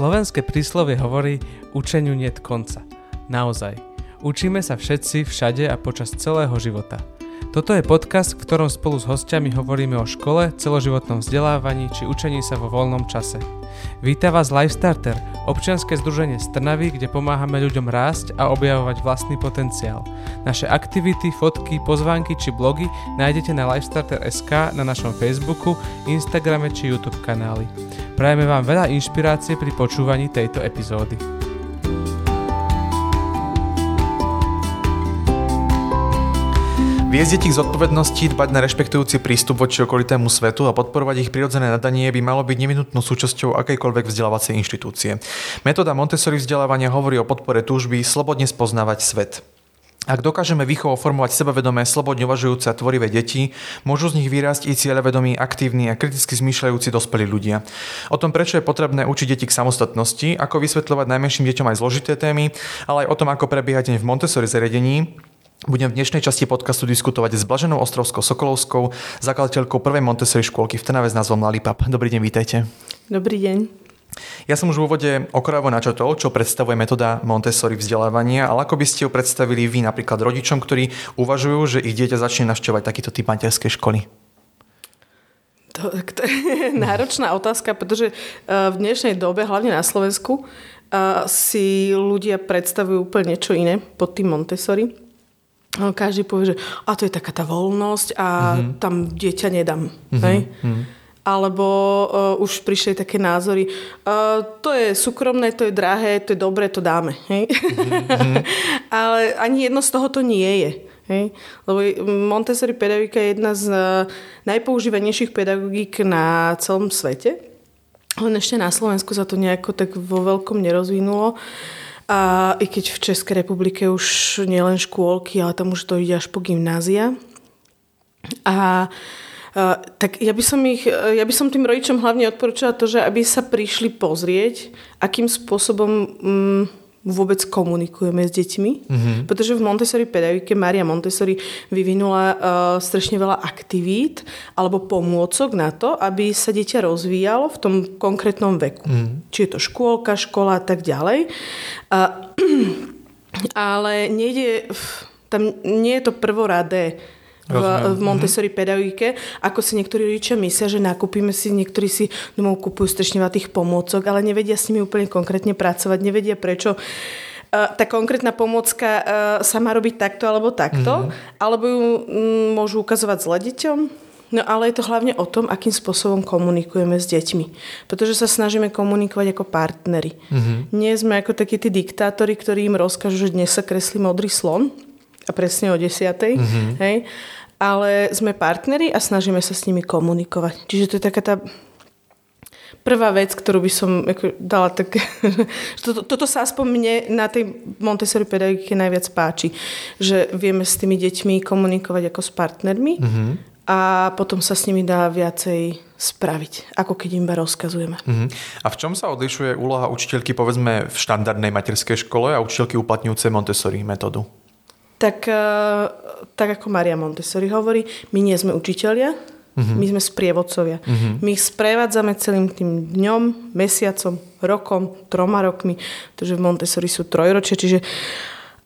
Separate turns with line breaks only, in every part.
Slovenské príslovie hovorí učeniu niet konca. Naozaj. Učíme sa všetci, všade a počas celého života. Toto je podcast, v ktorom spolu s hostiami hovoríme o škole, celoživotnom vzdelávaní či učení sa vo voľnom čase. Víta vás Lifestarter, občianske združenie z Trnavy, kde pomáhame ľuďom rásť a objavovať vlastný potenciál. Naše aktivity, fotky, pozvánky či blogy nájdete na lifestarter.sk na našom Facebooku, Instagrame či YouTube kanáli. Prajeme vám veľa inšpirácie pri počúvaní tejto epizódy.
Viesť deti k zodpovednosti, dbať na rešpektujúci prístup voči okolitému svetu a podporovať ich prirodzené nadanie by malo byť nevinutnou súčasťou akejkoľvek vzdelávacej inštitúcie. Metóda Montessori vzdelávania hovorí o podpore túžby slobodne spoznávať svet. Ak dokážeme výchovou formovať sebavedomé, slobodne uvažujúce a tvorivé deti, môžu z nich vyrásť i cieľavedomí, aktívni a kriticky zmýšľajúci dospelí ľudia. O tom, prečo je potrebné učiť deti k samostatnosti, ako vysvetľovať najmenším deťom aj zložité témy, ale aj o tom, ako prebieha deň v Montessori zariadení, budem v dnešnej časti podcastu diskutovať s Blaženou Ostrovskou Sokolovskou, zakladateľkou prvej Montessori škôlky v Trnave s názvom Lalipap. Dobrý deň, vítajte.
Dobrý deň.
Ja som už v úvode okrajovo načotol, čo predstavuje metóda Montessori vzdelávania, ale ako by ste ju predstavili vy napríklad rodičom, ktorí uvažujú, že ich dieťa začne navštevovať takýto typ materskej školy?
To, to je náročná otázka, pretože v dnešnej dobe, hlavne na Slovensku, si ľudia predstavujú úplne niečo iné pod tým Montessori. Každý povie, že a to je taká tá voľnosť a mm-hmm. tam dieťa nedám. Mm-hmm. Hej? Mm-hmm alebo uh, už prišli také názory, uh, to je súkromné, to je drahé, to je dobré, to dáme. Hej? Mm-hmm. Ale ani jedno z toho to nie je. Hej? Lebo Montessori pedagogika je jedna z uh, najpoužívanejších pedagogík na celom svete. Len ešte na Slovensku sa to nejako tak vo veľkom nerozvinulo. A i keď v Českej republike už nielen škôlky, ale tam už to ide až po gymnázia. A uh, tak ja by, som ich, ja by som tým rodičom hlavne odporúčala to, že aby sa prišli pozrieť, akým spôsobom mm, vôbec komunikujeme s deťmi. Mm-hmm. Pretože v Montessori pedagogike Maria Montessori vyvinula uh, strašne veľa aktivít alebo pomôcok na to, aby sa dieťa rozvíjalo v tom konkrétnom veku. Mm-hmm. Či je to škôlka, škola a tak ďalej. Uh, ale nejde, tam nie je to prvoradé v, v Montessori mm-hmm. pedagogike, ako si niektorí rodičia myslia, že nakúpime si, niektorí si domov kúpujú strašne veľa tých pomôcok, ale nevedia s nimi úplne konkrétne pracovať, nevedia prečo tá konkrétna pomôcka sa má robiť takto alebo takto, mm-hmm. alebo ju mm, môžu ukazovať zle deťom. No ale je to hlavne o tom, akým spôsobom komunikujeme s deťmi. Pretože sa snažíme komunikovať ako partnery. Mm-hmm. Nie sme ako takí tí diktátori, ktorí im rozkážu, že dnes sa kreslí modrý slon a presne o desiatej. Mm-hmm. Hej? Ale sme partneri a snažíme sa s nimi komunikovať. Čiže to je taká tá prvá vec, ktorú by som ako, dala tak... toto, toto sa aspoň mne na tej Montessori pedagogike najviac páči, že vieme s tými deťmi komunikovať ako s partnermi mm-hmm. a potom sa s nimi dá viacej spraviť, ako keď im iba rozkazujeme. Mm-hmm.
A v čom sa odlišuje úloha učiteľky povedzme v štandardnej materskej škole a učiteľky uplatňujúce Montessori metódu?
Tak, eh, tak ako Maria Montessori hovorí, my nie sme učitelia, uh-huh. my sme sprievodcovia. Uh-huh. My ich sprevádzame celým tým dňom, mesiacom, rokom, troma rokmi, pretože v Montessori sú trojročie, čiže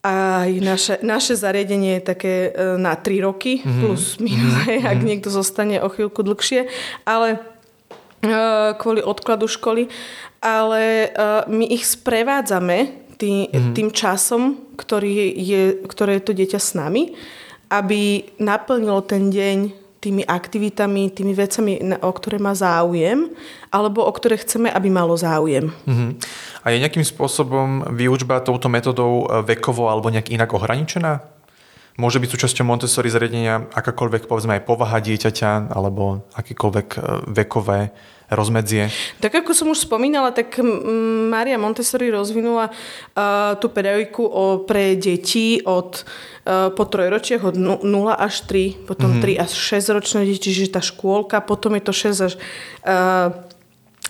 aj naše, naše zariadenie je také eh, na tri roky, uh-huh. plus minus, uh-huh. ak niekto zostane o chvíľku dlhšie, ale uh, kvôli odkladu školy, ale my ich sprevádzame tý, mm-hmm. tým časom, ktorý je, ktoré je to dieťa s nami, aby naplnilo ten deň tými aktivitami, tými vecami, o ktoré má záujem, alebo o ktoré chceme, aby malo záujem. Mm-hmm.
A je nejakým spôsobom výučba touto metodou e, vekovo alebo nejak inak ohraničená? Môže byť súčasťou Montessori zariadenia akákoľvek, povedzme aj povaha dieťaťa alebo akékoľvek e, vekové rozmedzie?
Tak ako som už spomínala, tak Maria Montessori rozvinula uh, tú pedagogiku o, pre deti od uh, po trojročiach od 0 až 3, potom mm-hmm. 3 až 6 ročné deti, čiže tá škôlka, potom je to 6 až uh,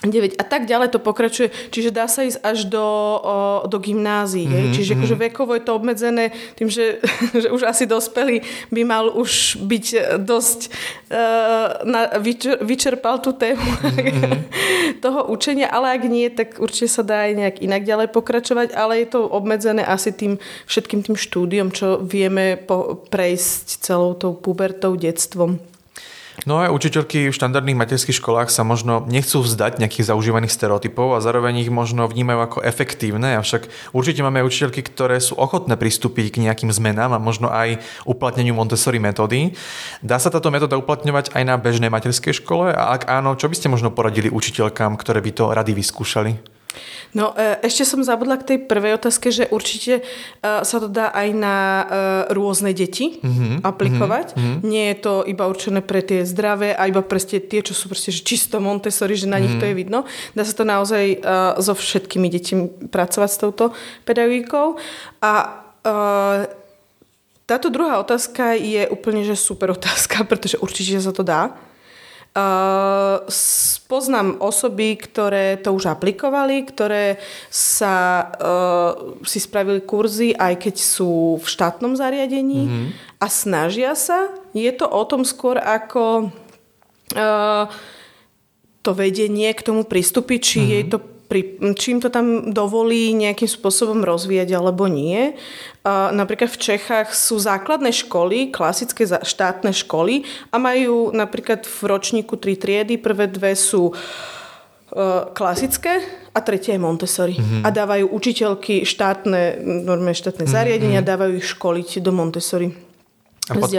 9 a tak ďalej to pokračuje, čiže dá sa ísť až do, o, do gymnázií, mm-hmm. čiže
Mhm.
akože vekovo je to obmedzené tým, že, že už asi dospelý by mal už byť e, dosť uh, na, vyčer, vyčerpal tú tému
Mhm.
toho učenia, ale ak nie, tak určite sa dá aj nejak inak ďalej pokračovať, ale je to obmedzené asi tým všetkým tým štúdiom, čo vieme po, prejsť celou tou pubertou, detstvom.
No aj učiteľky v štandardných materských školách sa možno nechcú vzdať nejakých zaužívaných stereotypov a zároveň ich možno vnímajú ako efektívne, avšak určite máme učiteľky, ktoré sú ochotné pristúpiť k nejakým zmenám a možno aj uplatneniu Montessori metódy. Dá sa táto metóda uplatňovať aj na bežnej materskej škole a ak áno, čo by ste možno poradili učiteľkám, ktoré by to rady vyskúšali?
No, e, ešte som zabudla k tej prvej otázke, že určite e, sa to dá aj na e, rôzne deti mm-hmm, aplikovať. Mm-hmm. Nie je to iba určené pre tie zdravé a iba pre tie, čo sú proste čisto Montessori, že na nich mm-hmm. to je vidno. Dá sa to naozaj so všetkými deťmi pracovať s touto pedagogikou. A táto druhá otázka je úplne že super otázka, pretože určite sa to dá. Uh, poznám osoby, ktoré to už aplikovali, ktoré sa uh, si spravili kurzy, aj keď sú v štátnom zariadení mm-hmm. a snažia sa. Je to o tom skôr, ako uh, to vedenie k tomu pristúpiť, či mm-hmm. jej to pri, čím to tam dovolí nejakým spôsobom rozvíjať alebo nie. Napríklad v Čechách sú základné školy, klasické štátne školy a majú napríklad v ročníku tri triedy. Prvé dve sú uh, klasické a tretia je Montessori. Mm-hmm. A dávajú učiteľky štátne, normálne štátne zariadenia, mm-hmm. dávajú ich školiť do Montessori pot...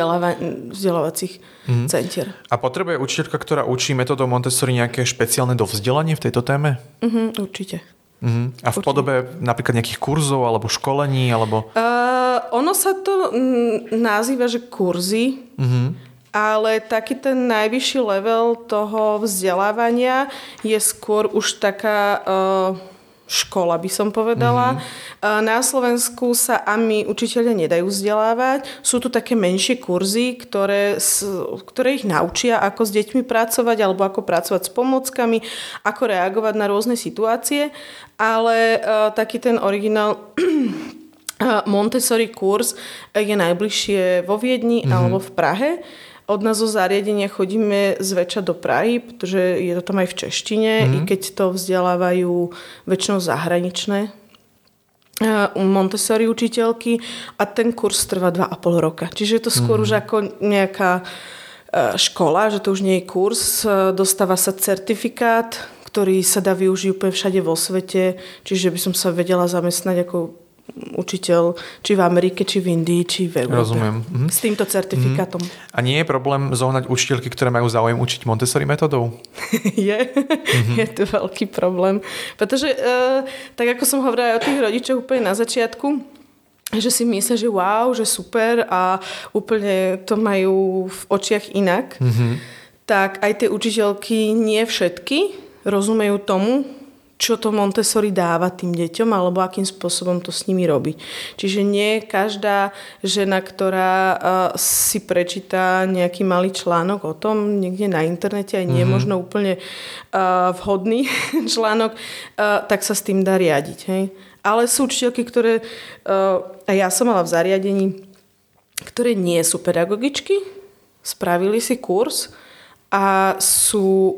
vzdelávacích mm-hmm. centier.
A potrebuje učiteľka, ktorá učí metodou Montessori nejaké špeciálne dovzdelanie v tejto téme?
Mm-hmm, určite.
Uh-huh. A v určite. podobe napríklad nejakých kurzov alebo školení? Alebo...
Uh, ono sa to m, nazýva, že kurzy, uh-huh. ale taký ten najvyšší level toho vzdelávania je skôr už taká... Uh, škola, by som povedala. Mm-hmm. Na Slovensku sa AMI učiteľe nedajú vzdelávať. Sú tu také menšie kurzy, ktoré, ktoré ich naučia, ako s deťmi pracovať, alebo ako pracovať s pomockami, ako reagovať na rôzne situácie. Ale uh, taký ten originál Montessori kurz je najbližšie vo Viedni mm-hmm. alebo v Prahe. Od nás zo zariadenia chodíme zväčša do Prahy, pretože je to tam aj v češtine, mm-hmm. i keď to vzdelávajú väčšinou zahraničné Montessori učiteľky a ten kurz trvá 2,5 roka. Čiže je to skôr mm-hmm. už ako nejaká škola, že to už nie je kurz. Dostáva sa certifikát, ktorý sa dá využiť úplne všade vo svete, čiže by som sa vedela zamestnať ako učiteľ, či v Amerike, či v Indii, či v Európe.
Rozumiem. Mhm.
S týmto certifikátom.
Mhm. A nie je problém zohnať učiteľky, ktoré majú záujem učiť Montessori metodou?
je. Mhm. Je to veľký problém. Pretože, uh, tak ako som hovorila aj o tých rodičoch úplne na začiatku, že si myslia, že wow, že super a úplne to majú v očiach inak, mm-hmm. tak aj tie učiteľky nie všetky rozumejú tomu, čo to Montessori dáva tým deťom alebo akým spôsobom to s nimi robí. Čiže nie každá žena, ktorá uh, si prečíta nejaký malý článok o tom niekde na internete, aj nie mm-hmm. možno úplne uh, vhodný článok, uh, tak sa s tým dá riadiť. Hej? Ale sú učiteľky, ktoré, a ja som mala v zariadení, ktoré nie sú pedagogičky, spravili si kurz, a sú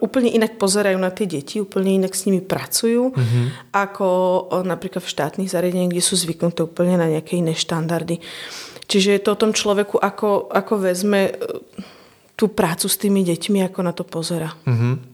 úplne inak pozerajú na tie deti, úplne inak s nimi pracujú, mm-hmm. ako napríklad v štátnych zariadeniach, kde sú zvyknuté úplne na nejaké iné štandardy. Čiže je to o tom človeku, ako, ako vezme tú prácu s tými deťmi, ako na to pozera.
Mm-hmm.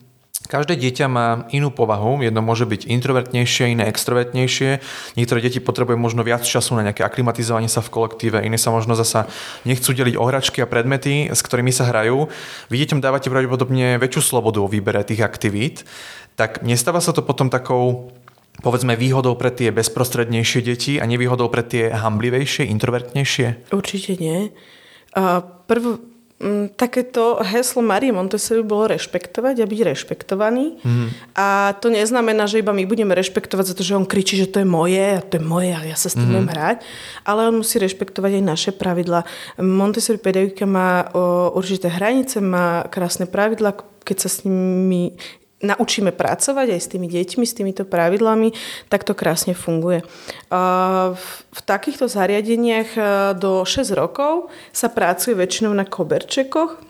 Každé dieťa má inú povahu, jedno môže byť introvertnejšie, iné extrovertnejšie. Niektoré deti potrebujú možno viac času na nejaké aklimatizovanie sa v kolektíve, iné sa možno zasa nechcú deliť o hračky a predmety, s ktorými sa hrajú. Vy deťom dávate pravdepodobne väčšiu slobodu o výbere tých aktivít. Tak nestáva sa to potom takou povedzme výhodou pre tie bezprostrednejšie deti a nevýhodou pre tie hamblivejšie, introvertnejšie?
Určite nie. Prv, Mm, takéto heslo Marie Montessori bolo rešpektovať a byť rešpektovaný. Mm. A to neznamená, že iba my budeme rešpektovať za to, že on kričí, že to je moje a to je moje a ja sa s tým mm. hrať. Ale on musí rešpektovať aj naše pravidla. Montessori pedagogika má o, určité hranice, má krásne pravidla, keď sa s nimi naučíme pracovať aj s tými deťmi, s týmito pravidlami, tak to krásne funguje. V takýchto zariadeniach do 6 rokov sa pracuje väčšinou na koberčekoch,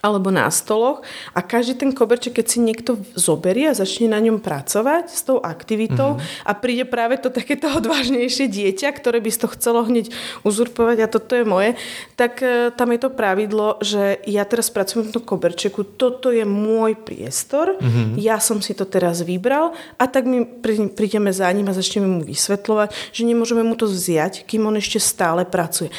alebo na stoloch a každý ten koberček, keď si niekto zoberie a začne na ňom pracovať s tou aktivitou mm-hmm. a príde práve to takéto odvážnejšie dieťa, ktoré by to chcelo hneď uzurpovať a toto je moje, tak e, tam je to pravidlo, že ja teraz pracujem v tom koberčeku, toto je môj priestor, mm-hmm. ja som si to teraz vybral a tak my prídeme za ním a začneme mu vysvetľovať, že nemôžeme mu to vziať, kým on ešte stále pracuje.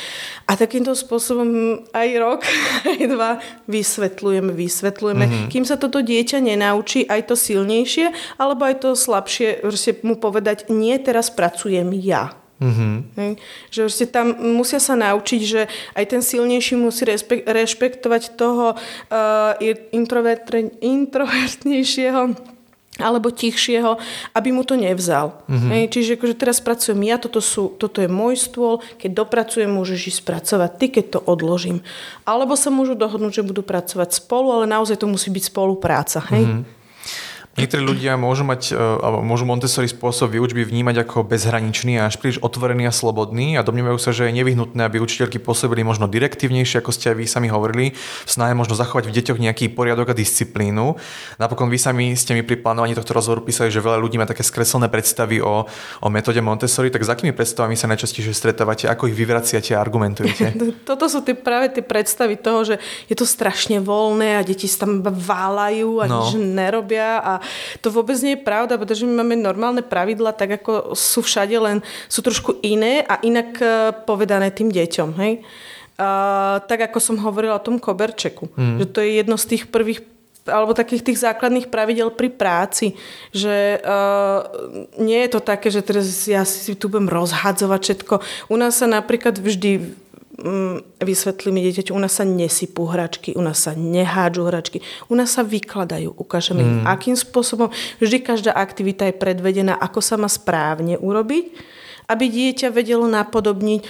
A takýmto spôsobom aj rok, aj dva vysvetľujeme vysvetľujeme, vysvetľujeme, mm-hmm. kým sa toto dieťa nenaučí aj to silnejšie, alebo aj to slabšie, že mu povedať, nie, teraz pracujem ja. Mm-hmm. Že tam musia sa naučiť, že aj ten silnejší musí rešpektovať toho uh, introvertnejšieho alebo tichšieho, aby mu to nevzal. Mm-hmm. Hej, čiže akože teraz pracujem ja, toto, sú, toto je môj stôl, keď dopracujem, môžeš ísť pracovať ty, keď to odložím. Alebo sa môžu dohodnúť, že budú pracovať spolu, ale naozaj to musí byť spolupráca. Hej? Mm-hmm.
Niektorí ľudia môžu mať, e, alebo môžu Montessori spôsob výučby vnímať ako bezhraničný a až príliš otvorený a slobodný a domnievajú sa, že je nevyhnutné, aby učiteľky pôsobili možno direktívnejšie, ako ste aj vy sami hovorili, v snahe možno zachovať v deťoch nejaký poriadok a disciplínu. Napokon vy sami ste mi pri plánovaní tohto rozhovoru písali, že veľa ľudí má také skreslené predstavy o, o metóde Montessori, tak s akými predstavami sa najčastejšie stretávate, ako ich vyvraciate a argumentujete?
Toto sú tie, práve tie predstavy toho, že je to strašne voľné a deti sa tam válajú a no. nič nerobia a to vôbec nie je pravda, pretože my máme normálne pravidla, tak ako sú všade, len sú trošku iné a inak e, povedané tým deťom. Hej? Uh, tak ako som hovorila o tom koberčeku. Mm. Že to je jedno z tých prvých alebo takých tých základných pravidel pri práci, že uh, nie je to také, že teraz ja si tu budem rozhadzovať všetko. U nás sa napríklad vždy Mm, vysvetlíme dieťaťu, u nás sa nesypú hračky, u nás sa nehádžu hračky, u nás sa vykladajú, ukážeme mm. im, akým spôsobom. Vždy každá aktivita je predvedená, ako sa má správne urobiť, aby dieťa vedelo napodobniť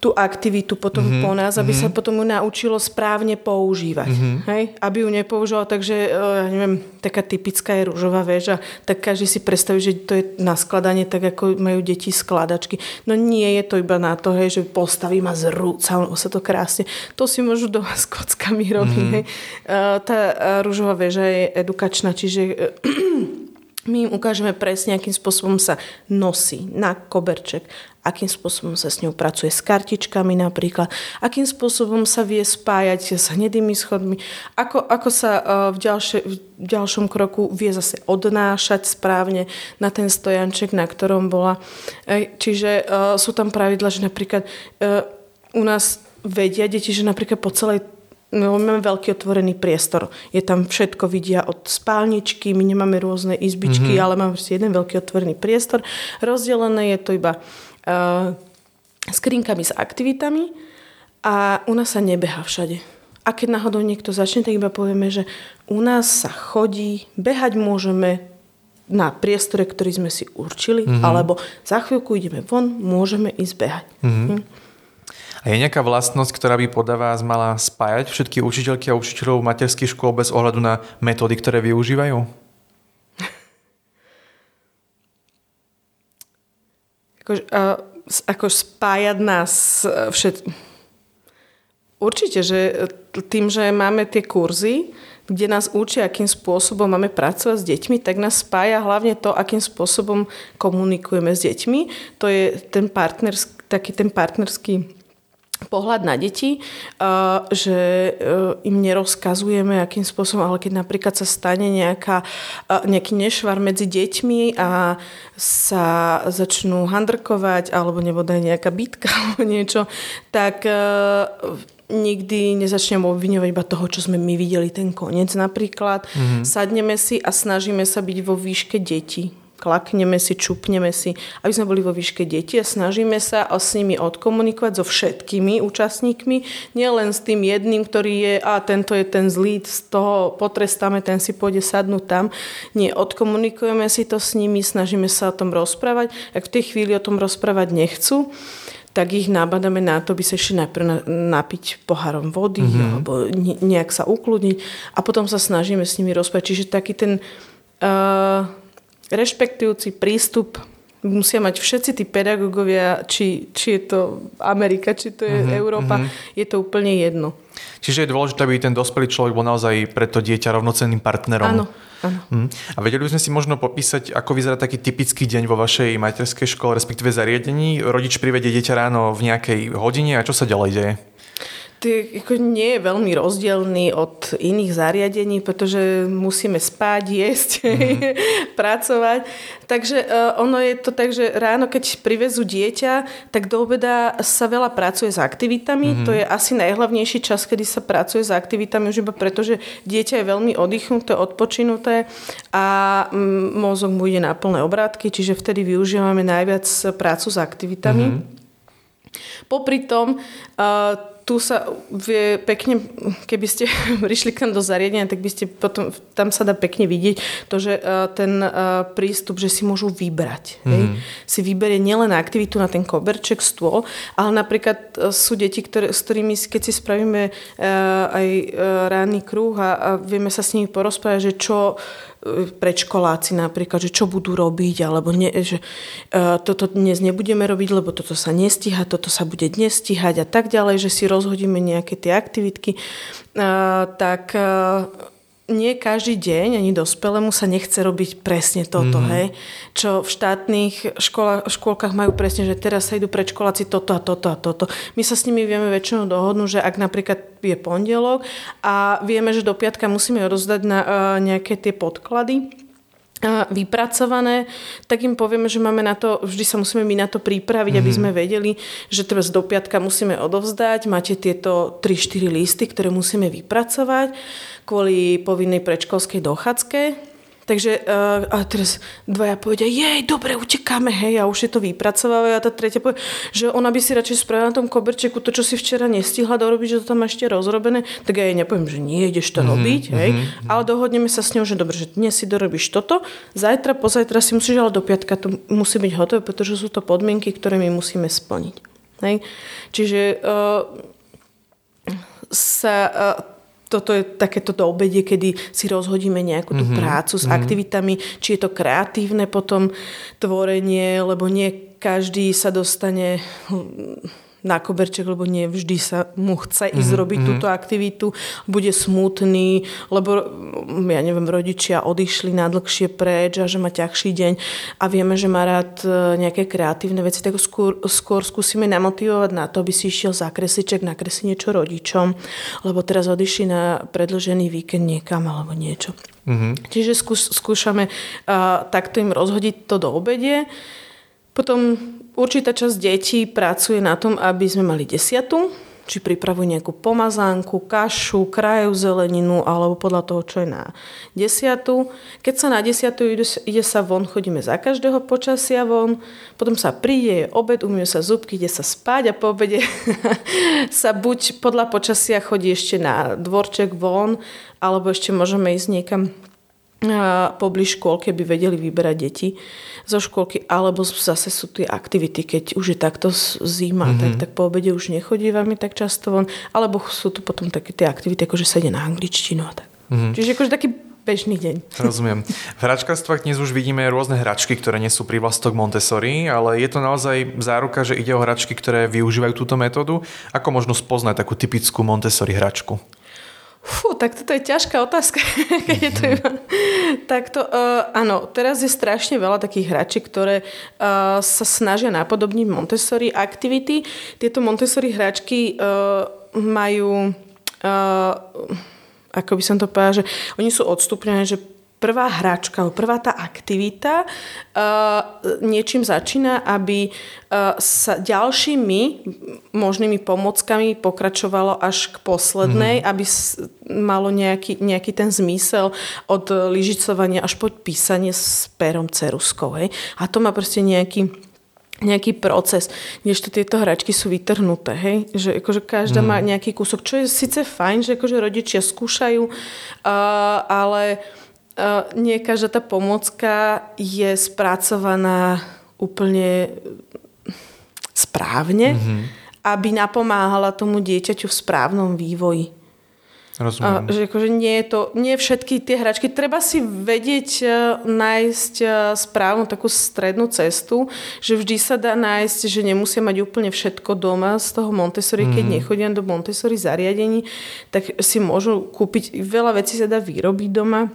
tú aktivitu potom mm-hmm. po nás, aby mm-hmm. sa potom ju naučilo správne používať. Mm-hmm. Hej? Aby ju nepoužívalo takže, e, ja neviem, taká typická je rúžová väža, tak každý si predstaví, že to je na skladanie, tak ako majú deti skladačky. No nie je to iba na to, hej, že postavím a zrúca, sa to krásne. To si môžu doma s kockami robiť. Mm-hmm. Hej? E, tá rúžová väža je edukačná, čiže my im ukážeme presne, akým spôsobom sa nosí na koberček, akým spôsobom sa s ňou pracuje s kartičkami napríklad, akým spôsobom sa vie spájať s hnedými schodmi, ako, ako sa e, v, ďalšie, v ďalšom kroku vie zase odnášať správne na ten stojanček, na ktorom bola. E, čiže e, sú tam pravidla, že napríklad u nás vedia deti, že napríklad po celej No, máme veľký otvorený priestor. Je tam všetko, vidia od spálničky, my nemáme rôzne izbičky, mm-hmm. ale máme jeden veľký otvorený priestor. Rozdelené je to iba uh, skrinkami s aktivitami a u nás sa nebeha všade. A keď náhodou niekto začne, tak iba povieme, že u nás sa chodí, behať môžeme na priestore, ktorý sme si určili, mm-hmm. alebo za chvíľku ideme von, môžeme ísť behať. Mm-hmm. Hm.
A je nejaká vlastnosť, ktorá by podľa vás mala spájať všetky učiteľky a učiteľov materských škôl bez ohľadu na metódy, ktoré využívajú?
Ako, uh, ako spájať nás e, všet... Určite, že tým, že máme tie kurzy, kde nás učia, akým spôsobom máme pracovať s deťmi, tak nás spája hlavne to, akým spôsobom komunikujeme s deťmi. To je ten partnerský, taký ten partnerský pohľad na deti, že e, im nerozkazujeme, akým spôsobom, ale keď napríklad sa stane nejaká, nejaký nešvar medzi deťmi a sa začnú handrkovať alebo nebodaj nejaká bitka alebo niečo, tak nikdy nezačnem obviňovať iba toho, čo sme my videli, ten koniec napríklad. Mm-hmm. Sadneme si a snažíme sa byť vo výške detí klakneme si, čupneme si, aby sme boli vo výške deti a snažíme sa s nimi odkomunikovať so všetkými účastníkmi, nielen s tým jedným, ktorý je, a tento je ten zlý, z toho potrestáme, ten si pôjde sadnúť tam. Nie, odkomunikujeme si to s nimi, snažíme sa o tom rozprávať. Ak v tej chvíli o tom rozprávať nechcú, tak ich nabadáme na to, by sa ešte najprv napiť pohárom vody mm-hmm. alebo nejak sa ukludniť a potom sa snažíme s nimi rozprávať. Čiže taký ten uh, rešpektujúci prístup musia mať všetci tí pedagógovia, či, či je to Amerika, či to je mm-hmm, Európa, mm-hmm. je to úplne jedno.
Čiže je dôležité, aby ten dospelý človek bol naozaj pre to dieťa rovnocenným partnerom.
Áno, áno.
Hm. A vedeli by sme si možno popísať, ako vyzerá taký typický deň vo vašej materskej škole, respektíve zariadení. Rodič privedie dieťa ráno v nejakej hodine a čo sa ďalej deje?
Ako nie je veľmi rozdielný od iných zariadení, pretože musíme spať, jesť, mm-hmm. pracovať. Takže uh, ono je to tak, že ráno, keď privezú dieťa, tak do obeda sa veľa pracuje s aktivitami. Mm-hmm. To je asi najhlavnejší čas, kedy sa pracuje s aktivitami, už iba preto, že dieťa je veľmi oddychnuté, odpočinuté a mm, mozog mu ide na plné obrátky, čiže vtedy využívame najviac prácu s aktivitami. Mm-hmm. Popri tom uh, tu sa vie pekne, keby ste prišli kam do zariadenia, tak by ste potom, tam sa dá pekne vidieť to, že uh, ten uh, prístup, že si môžu vybrať. Mm. Hej? Mhm. Si vyberie nielen aktivitu na ten koberček, stôl, ale napríklad uh, sú deti, ktoré, s ktorými, keď si spravíme aj ranný kruh a, a vieme sa s nimi porozprávať, že čo predškoláci napríklad, že čo budú robiť, alebo ne, že uh, toto dnes nebudeme robiť, lebo toto sa nestíha, toto sa bude dnes stíhať a tak ďalej, že si rozhodíme nejaké tie aktivitky, uh, tak uh, nie každý deň, ani dospelému sa nechce robiť presne toto, mm-hmm. hej. Čo v štátnych škola, škôlkach majú presne, že teraz sa idú predškoláci toto a toto a toto. My sa s nimi vieme väčšinou dohodnúť, že ak napríklad je pondelok a vieme, že do piatka musíme rozdať na uh, nejaké tie podklady, vypracované, tak im povieme, že máme na to, vždy sa musíme my na to pripraviť, mm-hmm. aby mhm. sme vedeli, že teraz do piatka musíme odovzdať, máte tieto 3-4 listy, ktoré musíme vypracovať kvôli povinnej predškolskej dochádzke Takže uh, a teraz dvaja povedia, jej, dobre, utekáme, hej, a už je to vypracovávajú. A tá tretia povie, že ona by si radšej spravila na tom koberčeku to, čo si včera nestihla dorobiť, že to tam ešte rozrobené. Tak ja jej nepoviem, že nie, ideš to mm-hmm, robiť, hej. Mm-hmm. Ale dohodneme sa s ňou, že dobre, že dnes si dorobíš toto, zajtra, pozajtra si musíš, ale do piatka to musí byť hotové, pretože sú to podmienky, ktoré my musíme splniť. Hej. Čiže uh, sa uh, toto je takéto do obede, kedy si rozhodíme nejakú tú mm-hmm. prácu s mm-hmm. aktivitami, či je to kreatívne potom tvorenie, lebo nie každý sa dostane na koberček, lebo nie vždy sa mu chce ísť mm-hmm. robiť mhm. túto aktivitu, bude smutný, lebo ja neviem, rodičia odišli na dlhšie preč a že má ťažší deň a vieme, že má rád e, nejaké kreatívne veci, tak skôr, skôr skúsime namotivovať na to, aby si išiel za kresliček, nakresliť niečo rodičom, lebo teraz odišli na predlžený víkend niekam alebo niečo. Mm-hmm. Čiže skúš, skúšame uh, takto im rozhodiť to do obedie. Potom určitá časť detí pracuje na tom, aby sme mali desiatu, či pripravujú nejakú pomazánku, kašu, krajú zeleninu alebo podľa toho, čo je na desiatu. Keď sa na desiatu ide, ide sa von, chodíme za každého počasia von, potom sa príde, je obed, umie sa zubky, ide sa spať a po obede sa buď podľa počasia chodí ešte na dvorček von, alebo ešte môžeme ísť niekam pobliž škôlky, by vedeli vyberať deti zo škôlky, alebo zase sú tie aktivity, keď už je takto zima, mm-hmm. tak, tak po obede už nechodívame tak často von, alebo sú tu potom také tie aktivity, ako že sa ide na angličtinu a tak. Mm-hmm. Čiže akože taký bežný deň.
Rozumiem. V hračkarstvách dnes už vidíme rôzne hračky, ktoré nie sú privlastok Montessori, ale je to naozaj záruka, že ide o hračky, ktoré využívajú túto metódu. Ako možno spoznať takú typickú Montessori hračku?
Fú, tak toto je ťažká otázka, keď je to iba... Takto, uh, áno, teraz je strašne veľa takých hračiek, ktoré uh, sa snažia napodobniť Montessori aktivity. Tieto Montessori hračky uh, majú... Uh, ako by som to povedala, že oni sú odstupnené, že prvá hračka, prvá tá aktivita uh, niečím začína, aby uh, sa ďalšími možnými pomockami pokračovalo až k poslednej, mm-hmm. aby s, malo nejaký, nejaký ten zmysel od lyžicovania až po písanie s perom ceruskou. Hej? A to má proste nejaký nejaký proces, než to tieto hračky sú vytrhnuté, hej? Že akože každá mm. má nejaký kúsok, čo je síce fajn, že akože rodičia skúšajú, uh, ale nie každá tá pomocka je spracovaná úplne správne, mm-hmm. aby napomáhala tomu dieťaťu v správnom vývoji.
Rozumiem.
A, že akože nie je to, nie všetky tie hračky, treba si vedieť uh, nájsť správnu takú strednú cestu, že vždy sa dá nájsť, že nemusia mať úplne všetko doma z toho Montessori, mm. keď mhm. nechodia do Montessori zariadení, tak si môžu kúpiť, veľa vecí sa dá vyrobiť doma.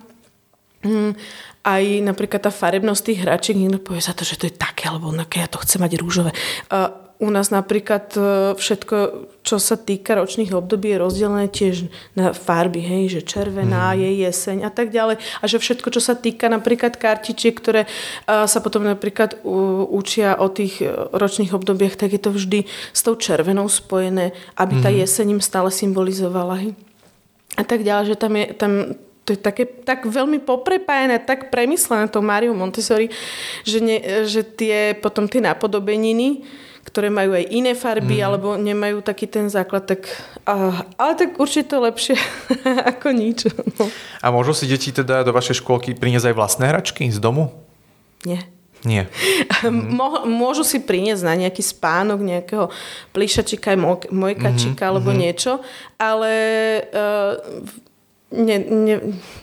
Mm, aj napríklad tá farebnosť tých hračiek, niekto povie za to, že to je také alebo onaké, ja to chcem mať rúžové. Uh, u nás napríklad e, všetko, čo sa týka ročných období, je rozdelené tiež na farby, hej, že červená mm. je jeseň a tak ďalej. A že všetko, čo sa týka napríklad kartičiek, ktoré uh, sa potom napríklad uh, učia o tých ročných obdobiach, tak je to vždy s tou červenou spojené, aby mm. tá mhm. jeseň im stále symbolizovala. Hej. A tak ďalej, že tam je, tam, to je také, tak veľmi poprepájené, tak premyslené to Mario Montessori, že, ne, že tie, potom tie napodobeniny, ktoré majú aj iné farby, mm. alebo nemajú taký ten základ, tak, uh, ale tak určite to lepšie ako nič. No.
A môžu si deti teda do vašej škôlky priniesť aj vlastné hračky z domu?
Nie.
Nie.
Mm. Môžu si priniesť na nejaký spánok nejakého plišačika, mojkačika mm-hmm. alebo mm-hmm. niečo, ale uh, ne, ne,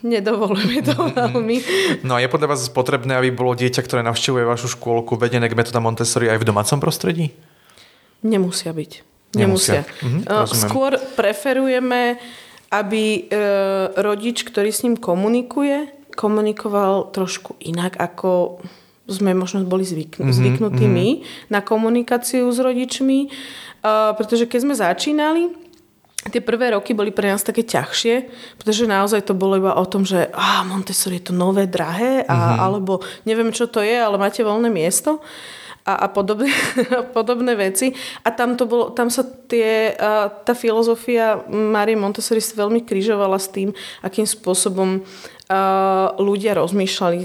nedovolujeme to mm-hmm. veľmi.
No a je podľa vás potrebné, aby bolo dieťa, ktoré navštevuje vašu škôlku, vedené k metóda Montessori aj v domácom prostredí?
Nemusia byť. Nemusia. Nemusia. Mm-hmm, Skôr preferujeme, aby e, rodič, ktorý s ním komunikuje, komunikoval trošku inak, ako sme možno boli zvykn- mm-hmm, zvyknutí mm-hmm. my na komunikáciu s rodičmi. Uh, pretože keď sme začínali, tie prvé roky boli pre nás také ťažšie, pretože naozaj to bolo iba o tom, že ah, Montessori je to nové, drahé, a, mm-hmm. alebo neviem, čo to je, ale máte voľné miesto a, a podobné, podobné veci. A tam, to bolo, tam sa tie, tá filozofia Marie Montessori veľmi križovala s tým, akým spôsobom ľudia rozmýšľali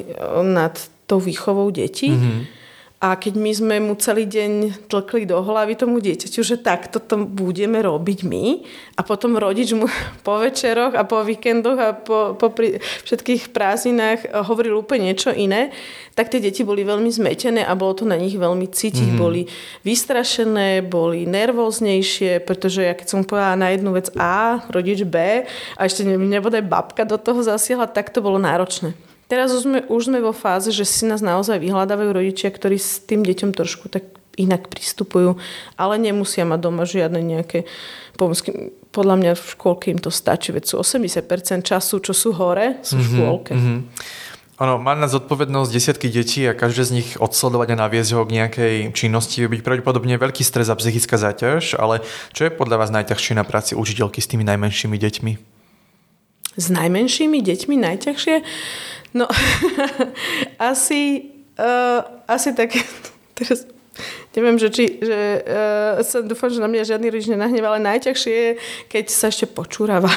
nad tou výchovou detí. Mm-hmm. A keď my sme mu celý deň tlkli do hlavy tomu dieťaťu, že takto to budeme robiť my a potom rodič mu po večeroch a po víkendoch a po, po pri všetkých prázdninách hovoril úplne niečo iné, tak tie deti boli veľmi zmetené a bolo to na nich veľmi cítiť. Mm-hmm. Boli vystrašené, boli nervóznejšie, pretože ja keď som povedala na jednu vec A, rodič B a ešte nebodaj babka do toho zasiahla, tak to bolo náročné. Teraz už sme, už sme vo fáze, že si nás naozaj vyhľadávajú rodičia, ktorí s tým deťom trošku tak inak pristupujú, ale nemusia mať doma žiadne nejaké pomôcky. Podľa mňa v škôlke im to stačí, veď sú 80% času, čo sú hore, sú v mhm, škôlke. Mm-hmm.
Áno, má na zodpovednosť desiatky detí a každé z nich odsledovať a naviesť ho k nejakej činnosti by byť pravdepodobne veľký stres a psychická záťaž, ale čo je podľa vás najťažšie na práci učiteľky s tými najmenšími deťmi?
S najmenšími deťmi najťažšie? No, asi, uh, asi tak, teraz neviem, že či, že uh, sa dúfam, že na mňa žiadny rodič nenahneva, ale najťažšie je, keď sa ešte počúrava.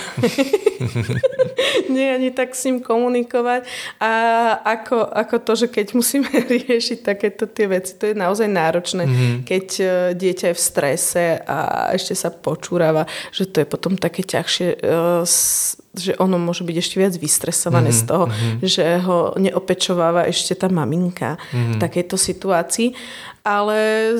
Nie ani tak s ním komunikovať. A ako, ako to, že keď musíme riešiť takéto tie veci, to je naozaj náročné. Mm-hmm. Keď uh, dieťa je v strese a ešte sa počúrava, že to je potom také ťažšie uh, že ono môže byť ešte viac vystresované mm-hmm, z toho, mm-hmm. že ho neopečováva ešte tá maminka mm-hmm. v takejto situácii. Ale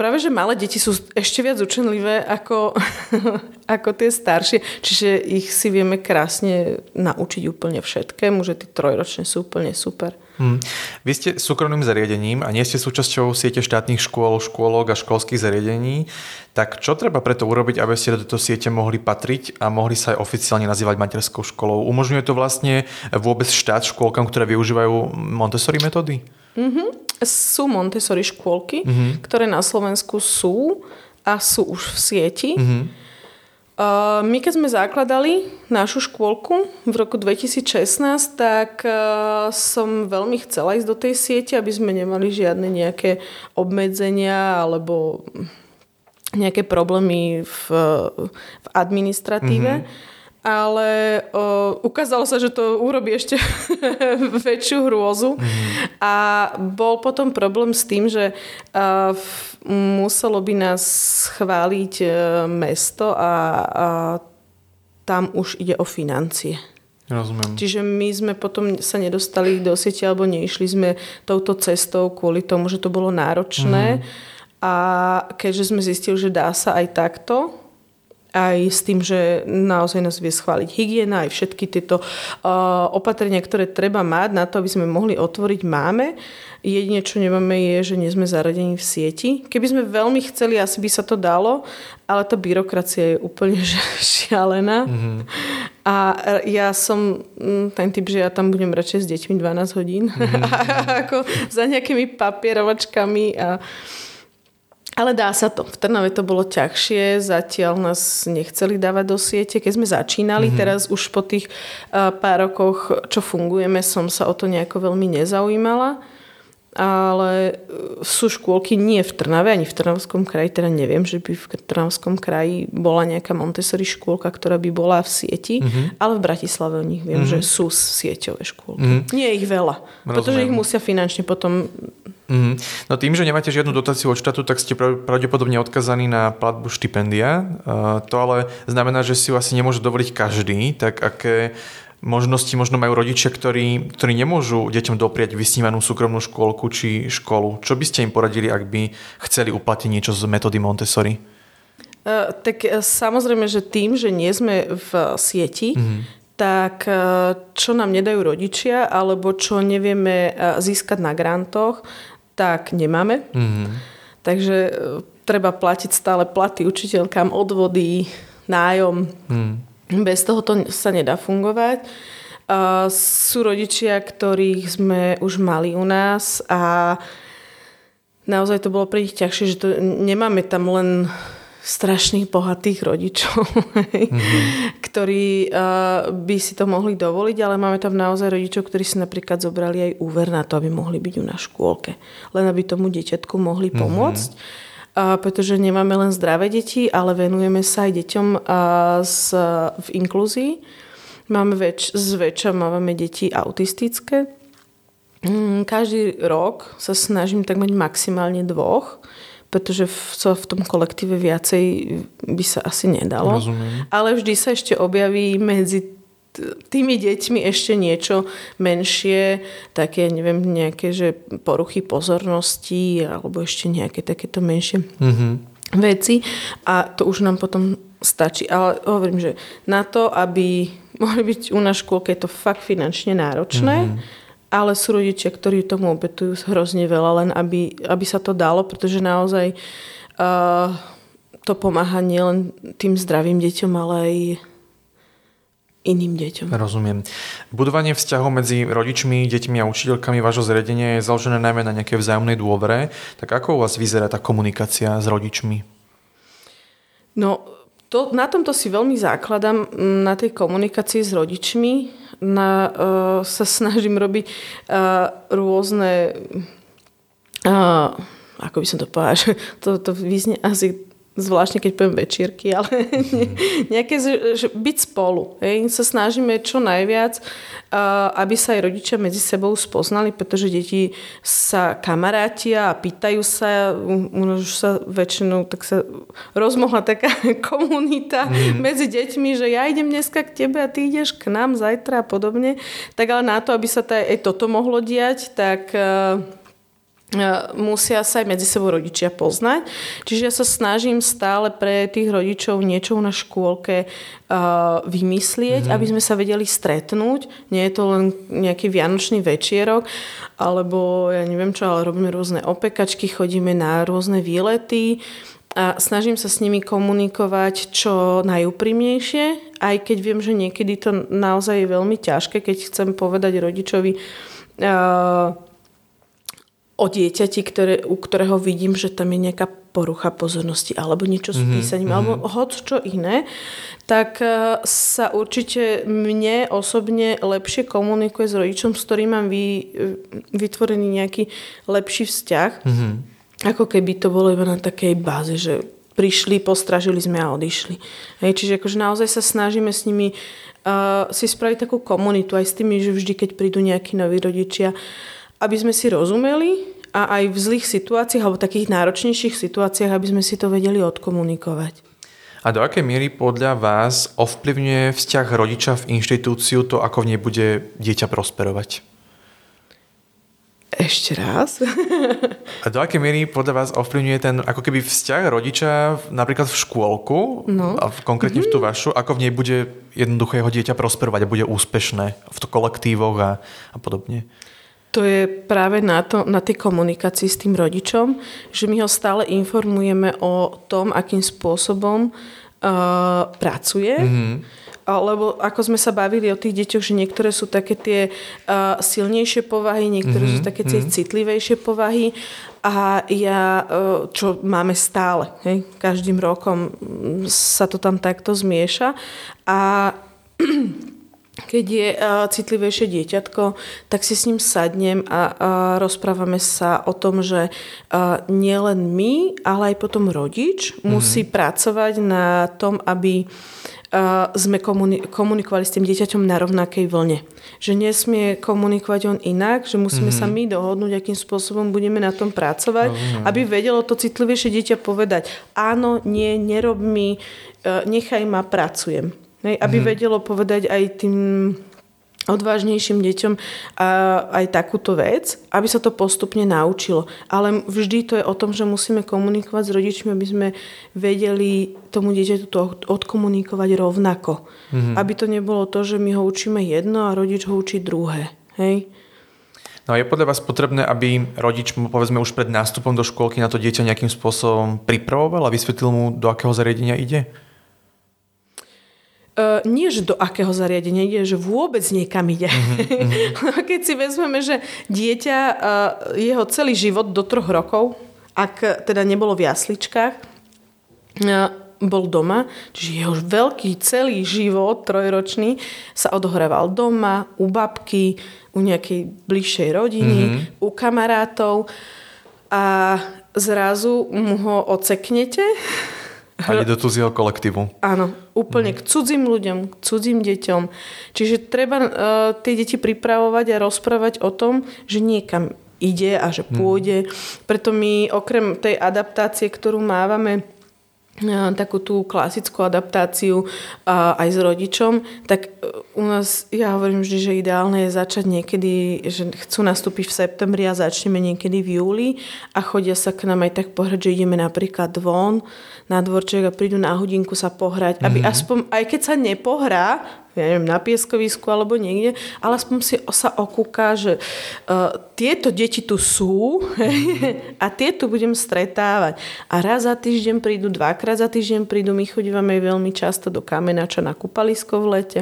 práve, že malé deti sú ešte viac učenlivé ako, ako tie staršie, čiže ich si vieme krásne naučiť úplne všetkému, že tie trojročné sú úplne super. Hmm.
Vy ste súkromným zariadením a nie ste súčasťou siete štátnych škôl, škôlok a školských zariadení, tak čo treba preto urobiť, aby ste do tejto siete mohli patriť a mohli sa aj oficiálne nazývať materskou školou? Umožňuje to vlastne vôbec štát škôlkam, ktoré využívajú Montessori metódy?
Mm-hmm. Sú Montessori škôlky, mm-hmm. ktoré na Slovensku sú a sú už v sieti. Mm-hmm. My keď sme zakladali našu škôlku v roku 2016, tak som veľmi chcela ísť do tej siete, aby sme nemali žiadne nejaké obmedzenia alebo nejaké problémy v, v administratíve. Mm-hmm ale o, ukázalo sa, že to urobí ešte väčšiu hrôzu. Mm. A bol potom problém s tým, že a, v, muselo by nás schváliť e, mesto a, a tam už ide o financie.
Rozumiem.
Čiže my sme potom sa nedostali do siete alebo neišli sme touto cestou kvôli tomu, že to bolo náročné. Mm A keďže sme zistili, že dá sa aj takto, aj s tým, že naozaj nás vie schváliť hygiena, aj všetky tieto uh, opatrenia, ktoré treba mať na to, aby sme mohli otvoriť, máme. Jedine, čo nemáme, je, že nie sme zaradení v sieti. Keby sme veľmi chceli, asi by sa to dalo, ale tá byrokracia je úplne šialená. Mm-hmm. A ja som mm, ten typ, že ja tam budem radšej s deťmi 12 hodín, mm-hmm. ako za nejakými papierovačkami a ale dá sa to. V Trnave to bolo ťažšie, zatiaľ nás nechceli dávať do siete. Keď sme začínali, mm-hmm. teraz už po tých uh, pár rokoch, čo fungujeme, som sa o to nejako veľmi nezaujímala. Ale sú škôlky nie v Trnave, ani v Trnavskom kraji, teda neviem, že by v Trnavskom kraji bola nejaká Montessori škôlka, ktorá by bola v sieti, mm-hmm. ale v Bratislave o nich viem, mm-hmm. že sú sieťové škôlky. Mm-hmm. Nie je ich veľa, Rozumiem. pretože ich musia finančne potom
Mm-hmm. No tým, že nemáte žiadnu dotáciu od štátu, tak ste pravdepodobne odkazaní na platbu štipendia. Uh, to ale znamená, že si ju asi nemôže dovoliť každý. Tak aké možnosti možno majú rodičia, ktorí, ktorí nemôžu deťom dopriať vysnívanú súkromnú škôlku či školu? Čo by ste im poradili, ak by chceli uplatiť niečo z metódy Montessori?
Uh, tak uh, samozrejme, že tým, že nie sme v sieti, mm-hmm tak čo nám nedajú rodičia alebo čo nevieme získať na grantoch, tak nemáme. Mm-hmm. Takže e, treba platiť stále platy učiteľkám, odvody, nájom. Mm. Bez toho to sa nedá fungovať. Uh, sú rodičia, ktorých sme už mali u nás a naozaj to bolo pre nich ťažšie, že to nemáme tam len strašných bohatých rodičov, mm-hmm. ktorí uh, by si to mohli dovoliť, ale máme tam naozaj rodičov, ktorí si napríklad zobrali aj úver na to, aby mohli byť u na škôlke. Len aby tomu dieťatku mohli mhm. pomôcť. Mm-hmm. Uh, pretože nemáme len zdravé deti, ale venujeme sa aj deťom z, v inklúzii. Máme väč, zväčša máme deti autistické. Mm, každý rok sa snažím tak mať maximálne dvoch pretože v, v tom kolektíve viacej by sa asi nedalo. Rozumiem. Ale vždy sa ešte objaví medzi tými deťmi ešte niečo menšie, také, neviem, nejaké, že poruchy pozornosti alebo ešte nejaké takéto menšie mm-hmm. veci a to už nám potom stačí. Ale hovorím, že na to, aby mohli byť u nás škôlke, je to fakt finančne náročné, mm-hmm ale sú rodičia, ktorí tomu obetujú hrozne veľa, len aby, aby sa to dalo, pretože naozaj uh, to pomáha nielen tým zdravým deťom, ale aj iným deťom.
Rozumiem. Budovanie vzťahov medzi rodičmi, deťmi a učiteľkami vášho zriadenia je založené najmä na nejakej vzájomnej dôvere. Tak ako u vás vyzerá tá komunikácia s rodičmi?
No, to, na tomto si veľmi základám, na tej komunikácii s rodičmi na, uh, sa snažím robiť uh, rôzne uh, ako by som to povedala, to, to vyznie asi zvláštne keď poviem večierky, ale nejaké, že byť spolu. Hej. Sa snažíme čo najviac, aby sa aj rodičia medzi sebou spoznali, pretože deti sa kamarátia a pýtajú sa, už sa väčšinou tak sa rozmohla taká komunita mm. medzi deťmi, že ja idem dneska k tebe a ty ideš k nám zajtra a podobne. Tak ale na to, aby sa aj toto mohlo diať, tak musia sa aj medzi sebou rodičia poznať. Čiže ja sa snažím stále pre tých rodičov niečo na škôlke uh, vymyslieť, mm-hmm. aby sme sa vedeli stretnúť. Nie je to len nejaký vianočný večierok, alebo ja neviem čo, ale robíme rôzne opekačky, chodíme na rôzne výlety a snažím sa s nimi komunikovať čo najúprimnejšie, aj keď viem, že niekedy to naozaj je veľmi ťažké, keď chcem povedať rodičovi uh, o dieťati, ktoré, u ktorého vidím, že tam je nejaká porucha pozornosti alebo niečo s mhm, písaním mm-hmm. alebo hoď čo iné, tak e, sa určite mne osobne lepšie komunikuje s rodičom, s ktorým mám vy, e, vytvorený nejaký lepší vzťah, mm-hmm. ako keby to bolo iba na takej báze, že prišli, postražili sme a odišli. Hej, čiže akože naozaj sa snažíme s nimi uh, si spraviť takú komunitu aj s tými, že vždy, keď prídu nejakí noví rodičia, aby sme si rozumeli a aj v zlých situáciách alebo takých náročnejších situáciách, aby sme si to vedeli odkomunikovať.
A do akej miery podľa vás ovplyvňuje vzťah rodiča v inštitúciu to, ako v nej bude dieťa prosperovať?
Ešte raz.
A do akej miery podľa vás ovplyvňuje ten ako keby vzťah rodiča napríklad v škôlku, no. a konkrétne mm-hmm. v tú mhm. vašu, ako v nej bude jednoducho jeho dieťa prosperovať a bude úspešné v kolektívoch a, a podobne?
To je práve na, to, na tej komunikácii s tým rodičom, že my ho stále informujeme o tom, akým spôsobom uh, pracuje. Mm-hmm lebo ako sme sa bavili o tých deťoch, že niektoré sú také tie uh, silnejšie povahy, niektoré mm-hmm. sú také tie mm-hmm. citlivejšie povahy a ja, uh, čo máme stále, hej, každým rokom sa to tam takto zmieša a keď je uh, citlivejšie dieťatko, tak si s ním sadnem a uh, rozprávame sa o tom, že uh, nielen my, ale aj potom rodič mm-hmm. musí pracovať na tom, aby sme komunikovali s tým dieťaťom na rovnakej vlne. Že nesmie komunikovať on inak, že musíme mm-hmm. sa my dohodnúť, akým spôsobom budeme na tom pracovať, no. aby vedelo to citlivejšie dieťa povedať áno, nie, nerob mi, e, nechaj ma, pracujem. Hej, aby mm-hmm. vedelo povedať aj tým odvážnejším deťom a aj takúto vec, aby sa to postupne naučilo. Ale vždy to je o tom, že musíme komunikovať s rodičmi, aby sme vedeli tomu dieťaťu to odkomunikovať rovnako. Mm-hmm. Aby to nebolo to, že my ho učíme jedno a rodič ho učí druhé. Hej?
No a je podľa vás potrebné, aby rodič, povedzme už pred nástupom do škôlky na to dieťa nejakým spôsobom pripravoval a vysvetlil mu, do akého zariadenia ide?
Uh, nie, že do akého zariadenia ide, že vôbec niekam ide. Uh-huh. Keď si vezmeme, že dieťa, uh, jeho celý život do troch rokov, ak teda nebolo v jasličkách, uh, bol doma, čiže jeho veľký celý život, trojročný, sa odohrával doma, u babky, u nejakej bližšej rodiny, uh-huh. u kamarátov a zrazu mu ho oceknete
a ide do cudzieho kolektívu.
Áno, úplne mm. k cudzím ľuďom, k cudzím deťom. Čiže treba uh, tie deti pripravovať a rozprávať o tom, že niekam ide a že mhm. pôjde. Mm. Preto my okrem tej adaptácie, ktorú mávame takú tú klasickú adaptáciu a, aj s rodičom, tak e, u nás, ja hovorím vždy, že ideálne je začať niekedy, že chcú nastúpiť v septembri a začneme niekedy v júli a chodia sa k nám aj tak pohrať, že ideme napríklad von na dvorček a prídu na hodinku sa pohrať, aby mm-hmm. aspoň, aj keď sa nepohrá, ja neviem, na pieskovisku alebo niekde, ale aspoň si sa okúka, že uh, tieto deti tu sú a tie tu budem stretávať. A raz za týždeň prídu, dvakrát za týždeň prídu, my chodívame veľmi často do Kamenača na kúpalisko v lete,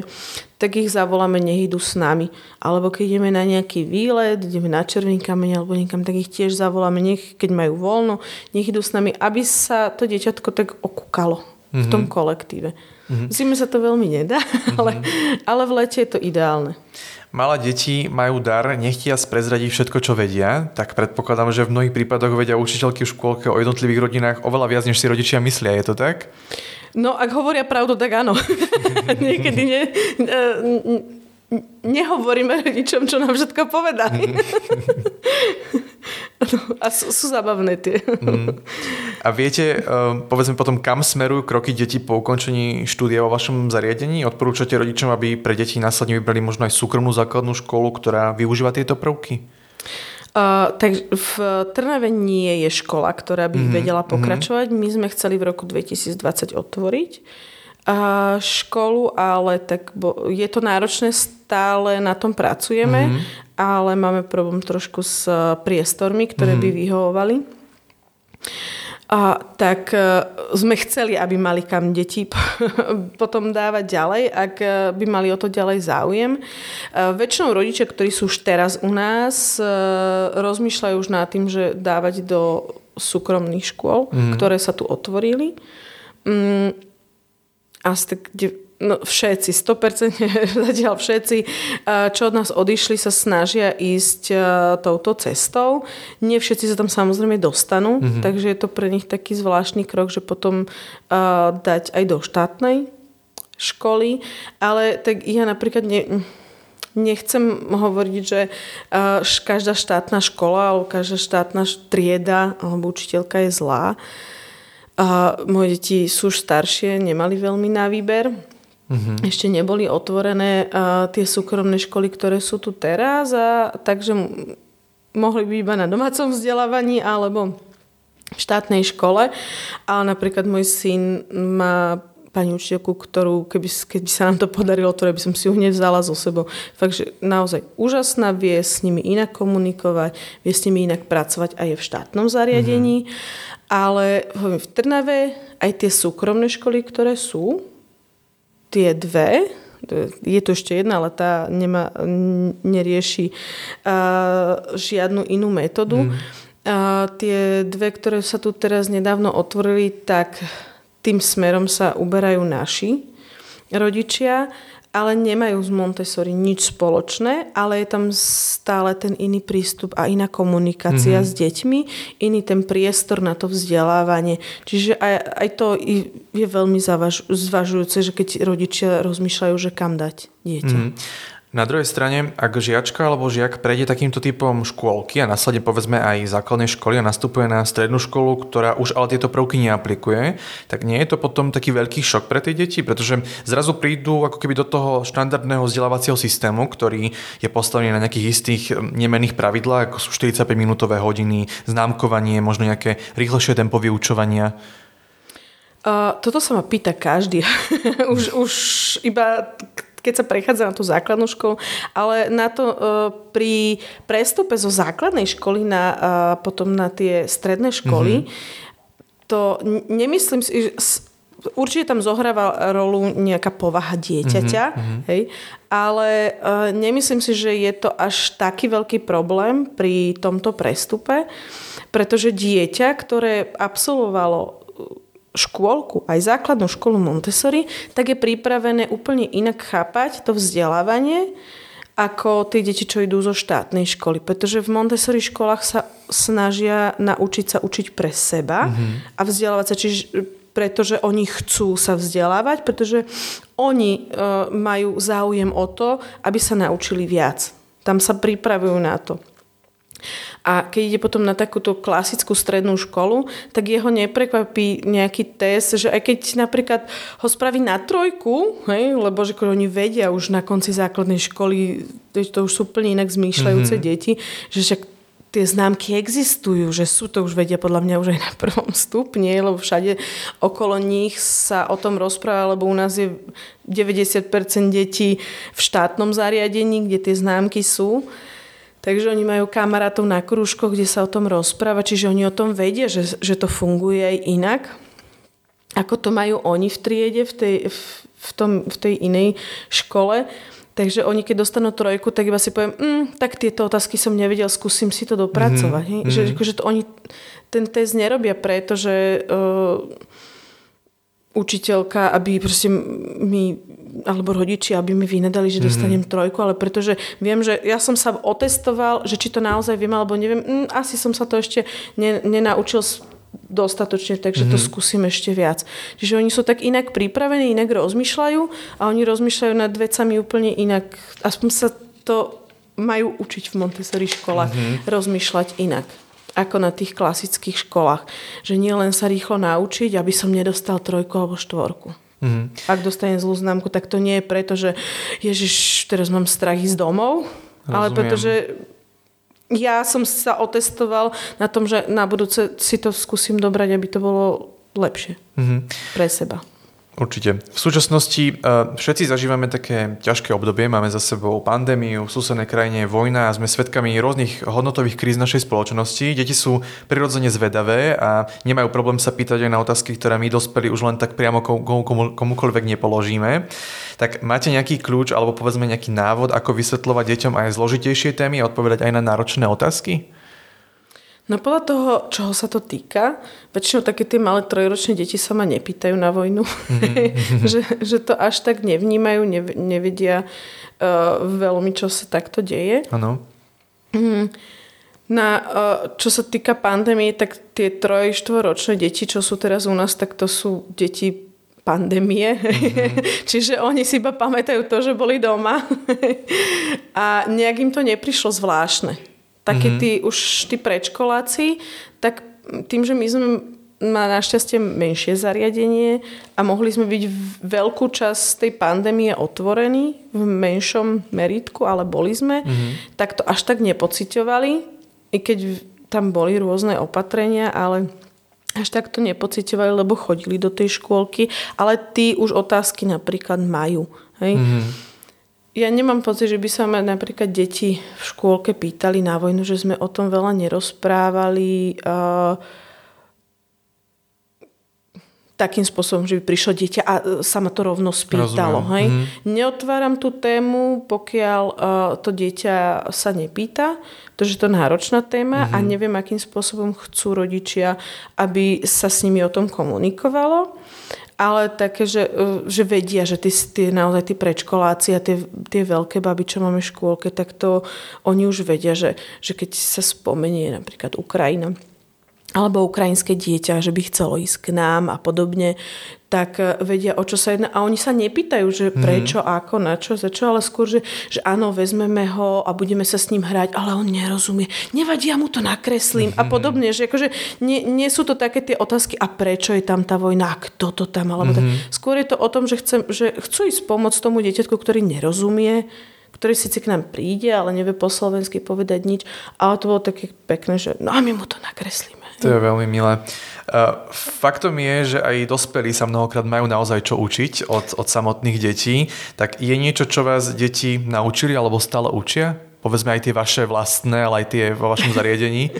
tak ich zavoláme, nech idú s nami. Alebo keď ideme na nejaký výlet, ideme na Červený kameň alebo niekam, tak ich tiež zavoláme, nech, keď majú voľno, nech idú s nami, aby sa to dieťatko tak okúkalo mm-hmm. v tom mhm. kolektíve. Mm-hmm. Zime sa to veľmi nedá, mm-hmm. ale, ale v lete je to ideálne.
Malé deti majú dar, nechtia prezradiť všetko, čo vedia, tak predpokladám, že v mnohých prípadoch vedia učiteľky v škôlke o jednotlivých rodinách oveľa viac, než si rodičia myslia. Je to tak?
No, ak hovoria pravdu, tak áno. Niekedy ne, nehovoríme rodičom, čo nám všetko povedali. Mm. no, a sú, sú zabavné tie. mm.
A viete, uh, povedzme potom, kam smerujú kroky detí po ukončení štúdia vo vašom zariadení? Odporúčate rodičom, aby pre deti následne vybrali možno aj súkromnú základnú školu, ktorá využíva tieto prvky?
Uh, tak v Trnave nie je škola, ktorá by mm-hmm. vedela mhm. pokračovať. My sme chceli v roku 2020 otvoriť školu, ale tak bo, je to náročné, stále na tom pracujeme, mm-hmm. ale máme problém trošku s priestormi, ktoré mm-hmm. by vyhovovali. A, tak uh, sme chceli, aby mali kam deti potom dávať ďalej, ak uh, by mali o to ďalej záujem. Uh, väčšinou rodičia, ktorí sú už teraz u nás, uh, rozmýšľajú už nad tým, že dávať do súkromných škôl, mm. ktoré sa tu otvorili. Um, asi tak, no všetci, 100% zatiaľ všetci, čo od nás odišli, sa snažia ísť touto cestou. Nie všetci sa tam samozrejme dostanú, mm-hmm. takže je to pre nich taký zvláštny krok, že potom dať aj do štátnej školy, ale tak ja napríklad ne, nechcem hovoriť, že každá štátna škola alebo každá štátna trieda alebo učiteľka je zlá. A moje deti sú už staršie, nemali veľmi na výber. Mm-hmm. Ešte neboli otvorené a tie súkromné školy, ktoré sú tu teraz. A, takže mohli byť iba na domácom vzdelávaní alebo v štátnej škole, ale napríklad môj syn má pani učiteľku, ktorú keby, keby sa nám to podarilo, ktoré by som si ju hneď vzala so sebou. Takže naozaj úžasná, vie s nimi inak komunikovať, vie s nimi inak pracovať aj v štátnom zariadení, mm-hmm. Ale v Trnave aj tie súkromné školy, ktoré sú, tie dve, je to ešte jedna, ale tá nemá, nerieši uh, žiadnu inú metódu. Mm. Uh, tie dve, ktoré sa tu teraz nedávno otvorili, tak tým smerom sa uberajú naši rodičia, ale nemajú z Montessori nič spoločné, ale je tam stále ten iný prístup a iná komunikácia mm-hmm. s deťmi, iný ten priestor na to vzdelávanie. Čiže aj, aj to je veľmi zavaž, zvažujúce, že keď rodičia rozmýšľajú, že kam dať dieťa. Mm-hmm.
Na druhej strane, ak žiačka alebo žiak prejde takýmto typom škôlky a následne povedzme aj základnej školy a nastupuje na strednú školu, ktorá už ale tieto prvky neaplikuje, tak nie je to potom taký veľký šok pre tie deti, pretože zrazu prídu ako keby do toho štandardného vzdelávacieho systému, ktorý je postavený na nejakých istých nemených pravidlách, ako sú 45-minútové hodiny, známkovanie, možno nejaké rýchlejšie tempo vyučovania.
Uh, toto sa ma pýta každý. už, už iba keď sa prechádza na tú základnú školu, ale na to uh, pri prestupe zo základnej školy na, uh, potom na tie stredné školy, mm-hmm. to nemyslím si, určite tam zohráva rolu nejaká povaha dieťaťa, mm-hmm. hej, ale uh, nemyslím si, že je to až taký veľký problém pri tomto prestupe, pretože dieťa, ktoré absolvovalo škôlku, aj základnú školu Montessori, tak je pripravené úplne inak chápať to vzdelávanie, ako tie deti, čo idú zo štátnej školy. Pretože v Montessori školách sa snažia naučiť sa učiť pre seba mm-hmm. a vzdelávať sa. Čiže pretože oni chcú sa vzdelávať, pretože oni e, majú záujem o to, aby sa naučili viac. Tam sa pripravujú na to. A keď ide potom na takúto klasickú strednú školu, tak jeho neprekvapí nejaký test, že aj keď napríklad ho spraví na trojku, hej, lebo že oni vedia už na konci základnej školy, to už sú úplne inak zmýšľajúce mm-hmm. deti, že však tie známky existujú, že sú to už vedia podľa mňa už aj na prvom stupni, lebo všade okolo nich sa o tom rozpráva, lebo u nás je 90% detí v štátnom zariadení, kde tie známky sú. Takže oni majú kamarátov na krúžkoch, kde sa o tom rozpráva, čiže oni o tom vedia, že, že to funguje aj inak. Ako to majú oni v triede, v tej, v, v, tom, v tej inej škole. Takže oni, keď dostanú trojku, tak iba si poviem, mm, tak tieto otázky som nevedel, skúsim si to dopracovať. Mm-hmm. Že, že to oni ten test nerobia preto, že uh, učiteľka, aby proste mi alebo rodičia, aby mi vynadali, že mhm. dostanem mm-hmm. trojku, ale pretože viem, že ja som sa otestoval, že či to naozaj viem, alebo neviem, mm, asi som sa to ešte ne, nenaučil dostatočne, takže mm-hmm. to mhm. skúsim ešte viac. Čiže oni sú tak inak pripravení, inak rozmýšľajú a oni rozmýšľajú nad vecami úplne inak. Aspoň sa to majú učiť v Montessori školách, mm-hmm. rozmýšľať inak ako na tých klasických školách. Že nie len sa rýchlo naučiť, aby som nedostal trojku alebo štvorku. Mm-hmm. Ak dostanem zlú známku, tak to nie je preto, že ježiš, teraz mám strach ísť domov, Rozumiem. ale pretože ja som sa otestoval na tom, že na budúce si to skúsim dobrať, aby to bolo lepšie mm-hmm. pre seba.
Určite. V súčasnosti uh, všetci zažívame také ťažké obdobie. Máme za sebou pandémiu, v susednej krajine vojna a sme svedkami rôznych hodnotových kríz našej spoločnosti. Deti sú prirodzene zvedavé a nemajú problém sa pýtať aj na otázky, ktoré my dospeli už len tak priamo komu, komu, komukoľvek nepoložíme. Tak máte nejaký kľúč alebo povedzme nejaký návod, ako vysvetľovať deťom aj zložitejšie témy a odpovedať aj na náročné otázky?
No podľa toho, čoho sa to týka, väčšinou také tie malé trojročné deti sa ma nepýtajú na vojnu. Mm-hmm. že, že to až tak nevnímajú, nev, nevedia uh, veľmi, čo sa takto deje.
Áno.
Mm. Na, uh, čo sa týka pandémie, tak tie troj, štvoročné deti, čo sú teraz u nás, tak to sú deti pandémie. Mm-hmm. Čiže oni si iba pamätajú to, že boli doma. a nejak im to neprišlo zvláštne také mm-hmm. tí už tí predškoláci, tak tým, že my sme má našťastie menšie zariadenie a mohli sme byť veľkú časť tej pandémie otvorení v menšom meritku, ale boli sme, mm-hmm. tak to až tak nepociťovali. i keď tam boli rôzne opatrenia, ale až tak to nepocitovali, lebo chodili do tej škôlky, ale tí už otázky napríklad majú. Hej? Mm-hmm. Ja nemám pocit, že by sa ma napríklad deti v škôlke pýtali na vojnu, že sme o tom veľa nerozprávali. Uh, takým spôsobom, že by prišlo dieťa a e, sa ma to rovno spýtalo. Hej? Mm. Neotváram tú tému, pokiaľ uh, to dieťa sa nepýta, pretože to je náročná téma mm. a mhm. neviem, akým spôsobom chcú rodičia, aby sa s nimi o tom komunikovalo. Ale také, že, e, že vedia, že tí, tí, naozaj tí predškoláci a tie, tie veľké baby, čo máme v škôlke, tak to oni už vedia, že, že keď sa spomenie napríklad Ukrajina, alebo ukrajinské dieťa, že by chcelo ísť k nám a podobne, tak e, vedia, o čo sa jedná. A oni sa nepýtajú, že mhm. prečo, mm. ako, na čo, za čo, ale skôr, že, že áno, vezmeme ho a budeme sa s ním hrať, ale on nerozumie. Nevadí, ja mu to nakreslím mm. a mhm. podobne. Že akože nie, nie sú to také tie otázky, a prečo je tam tá vojna, a kto to tam, alebo mm. tak. Mhm. Skôr je to o tom, že, chcem, že chcú ísť pomôcť tomu dieťatku, ktorý nerozumie, ktorý síce k nám príde, ale nevie po slovensky povedať nič. Ale to bolo také pekné, že no a my mu to nakreslíme.
To je veľmi milé. Uh, faktom je, že aj dospelí sa mnohokrát majú naozaj čo učiť od, od samotných detí. Tak je niečo, čo vás deti naučili alebo stále učia? Povedzme aj tie vaše vlastné, ale aj tie vo vašom zariadení.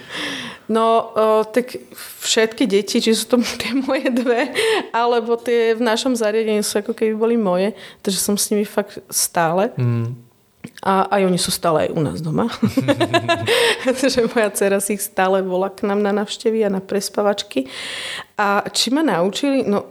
No, uh, tak všetky deti, či sú to tie moje dve, alebo tie v našom zariadení sú ako keby boli moje, takže som s nimi fakt stále. Mm. A aj oni sú stále aj u nás doma. Pretože moja dcera si ich stále volá k nám na navštevy a na prespavačky. A či ma naučili? No,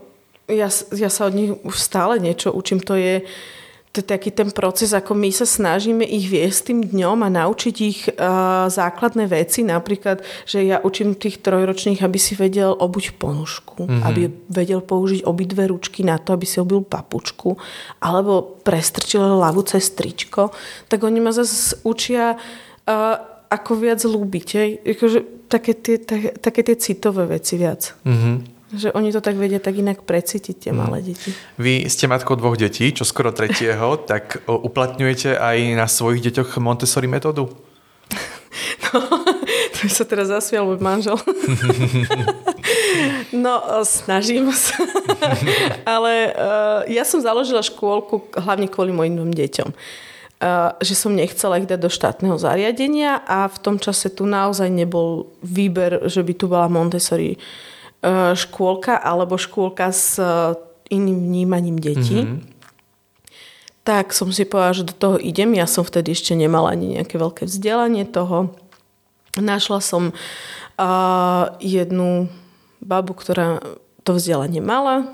ja, ja sa od nich už stále niečo učím. To je, uh, to taký ten proces, ako my sa snažíme ich viesť tým dňom a naučiť ich uh, základné veci. Napríklad, že ja učím tých trojročných, aby si vedel obuť ponožku, mm-hmm. aby vedel použiť obidve ručky na to, aby si obil papučku, alebo prestrčil hlavu cez tričko. Tak oni ma zase učia uh, ako viac ľúbiť. Akože také, tie, tak, také tie citové veci viac. Mm-hmm. Že oni to tak vedia tak inak precítiť, tie malé mhm. deti.
Vy ste matkou dvoch detí, čo skoro tretieho, tak uplatňujete aj na svojich deťoch Montessori metódu?
No, to sa teraz zasvial môj manžel. no, snažím sa. Ale uh, ja som založila škôlku hlavne kvôli mojim dvom deťom. Uh, že som nechcela ich dať do štátneho zariadenia a v tom čase tu naozaj nebol výber, že by tu bola Montessori uh, E, škôlka alebo škôlka s e, iným vnímaním detí. Mm-hmm. Tak som si povedala, že do toho idem. Ja som vtedy ešte nemala ani nejaké veľké vzdelanie toho. Našla som uh, jednu babu, ktorá to vzdelanie mala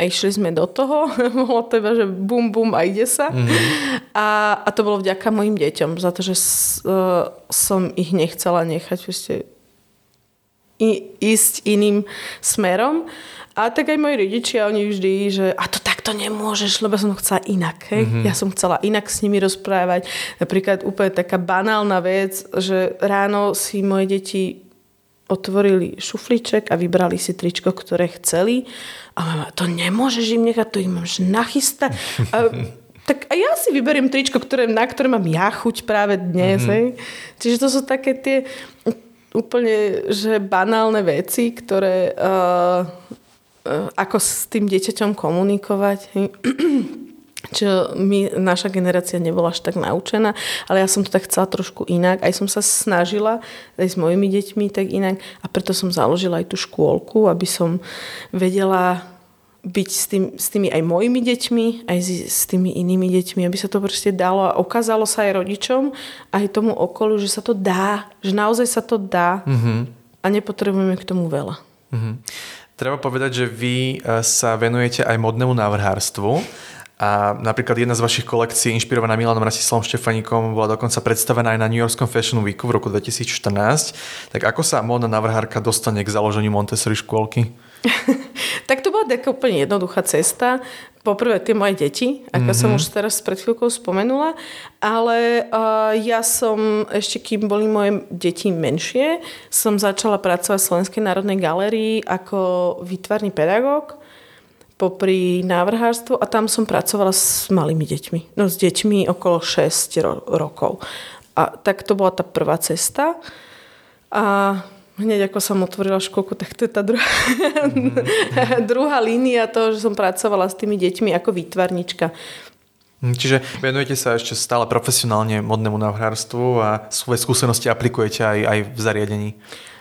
a išli sme do toho. Bolo to iba, že bum, bum a ide sa. Mm-hmm. A, a to bolo vďaka mojim deťom, za to, že s, uh, som ich nechcela nechať proste ísť iným smerom. A tak aj moji rodičia, oni vždy, že a to takto nemôžeš, lebo som chcela inak. Hej? Mm-hmm. Ja som chcela inak s nimi rozprávať. Napríklad úplne taká banálna vec, že ráno si moje deti otvorili šuflíček a vybrali si tričko, ktoré chceli. A mama, to nemôžeš im nechať, to im máš nachystať. A, tak a ja si vyberiem tričko, ktoré, na ktoré mám ja chuť práve dnes. Mm-hmm. Hej? Čiže to sú také tie úplne že banálne veci, ktoré uh, ako s tým dieťaťom komunikovať. Čo my, naša generácia nebola až tak naučená, ale ja som to tak chcela trošku inak. Aj som sa snažila aj s mojimi deťmi tak inak a preto som založila aj tú škôlku, aby som vedela byť s, tým, s tými aj mojimi deťmi, aj s, s tými inými deťmi, aby sa to proste dalo a ukázalo sa aj rodičom, aj tomu okolu, že sa to dá, že naozaj sa to dá mm-hmm. a nepotrebujeme k tomu veľa. Mm-hmm.
Treba povedať, že vy e, sa venujete aj modnému návrhárstvu a napríklad jedna z vašich kolekcií, inšpirovaná Milanom Rastislavom Štefaníkom, bola dokonca predstavená aj na New Yorkskom Fashion Weeku v roku 2014. Tak ako sa módna návrhárka dostane k založeniu Montessori škôlky?
tak to bola taká úplne jednoduchá cesta. Poprvé tie moje deti, ako mm-hmm. som už teraz pred chvíľkou spomenula, ale uh, ja som, ešte kým boli moje deti menšie, som začala pracovať v Slovenskej národnej galérii ako výtvarný pedagóg popri návrhárstvu a tam som pracovala s malými deťmi. No s deťmi okolo 6 ro- rokov. A tak to bola tá prvá cesta. A hneď ako som otvorila školku, tak to je tá druhá, druhá línia toho, že som pracovala s tými deťmi ako výtvarnička.
Hm, čiže venujete sa ešte stále profesionálne modnému návrhárstvu a svoje skúsenosti aplikujete aj, aj v zariadení.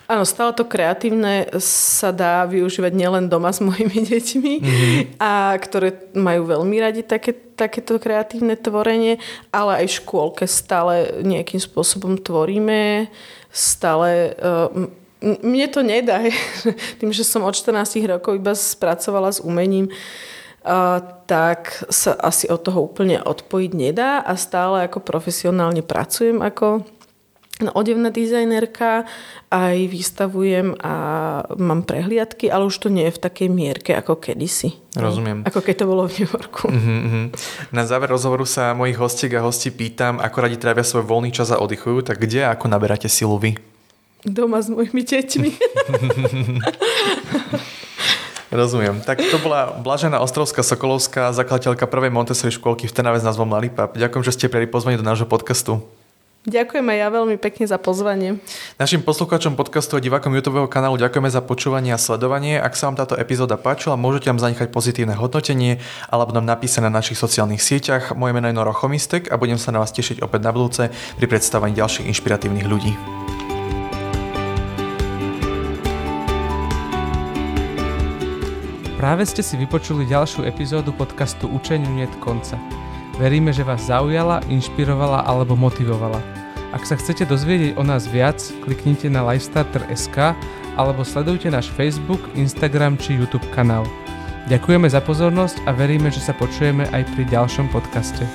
Áno, stále to kreatívne sa dá využívať nielen doma s mojimi deťmi, mm-hmm. a ktoré majú veľmi radi také, takéto kreatívne tvorenie, ale aj v škôlke stále nejakým spôsobom tvoríme, stále... Uh, mne to nedá, tým, že som od 14 rokov iba spracovala s umením, tak sa asi od toho úplne odpojiť nedá a stále ako profesionálne pracujem ako No, odevná dizajnerka, aj vystavujem a mám prehliadky, ale už to nie je v takej mierke ako kedysi.
Rozumiem.
Ako keď to bolo v New Yorku.
Uh-huh, Na záver rozhovoru sa mojich hostiek a hostí pýtam, ako radi trávia svoj voľný čas a oddychujú, tak kde a ako naberáte silu vy?
Doma s mojimi deťmi.
Rozumiem. Tak to bola Blažená Ostrovská Sokolovská, zakladateľka prvej Montessori škôlky v Trnave s názvom Lalipap. Ďakujem, že ste prijali pozvanie do nášho podcastu.
Ďakujem aj ja veľmi pekne za pozvanie.
Našim poslucháčom podcastu a divákom YouTube kanálu ďakujeme za počúvanie a sledovanie. Ak sa vám táto epizóda páčila, môžete nám zanechať pozitívne hodnotenie alebo nám napísať na našich sociálnych sieťach. Moje meno je Noro Chomistek a budem sa na vás tešiť opäť na budúce pri predstavení ďalších inšpiratívnych ľudí.
Práve ste si vypočuli ďalšiu epizódu podcastu Učeniu niet konca. Veríme, že vás zaujala, inšpirovala alebo motivovala. Ak sa chcete dozvedieť o nás viac, kliknite na lifestarter.sk alebo sledujte náš Facebook, Instagram či YouTube kanál. Ďakujeme za pozornosť a veríme, že sa počujeme aj pri ďalšom podcaste.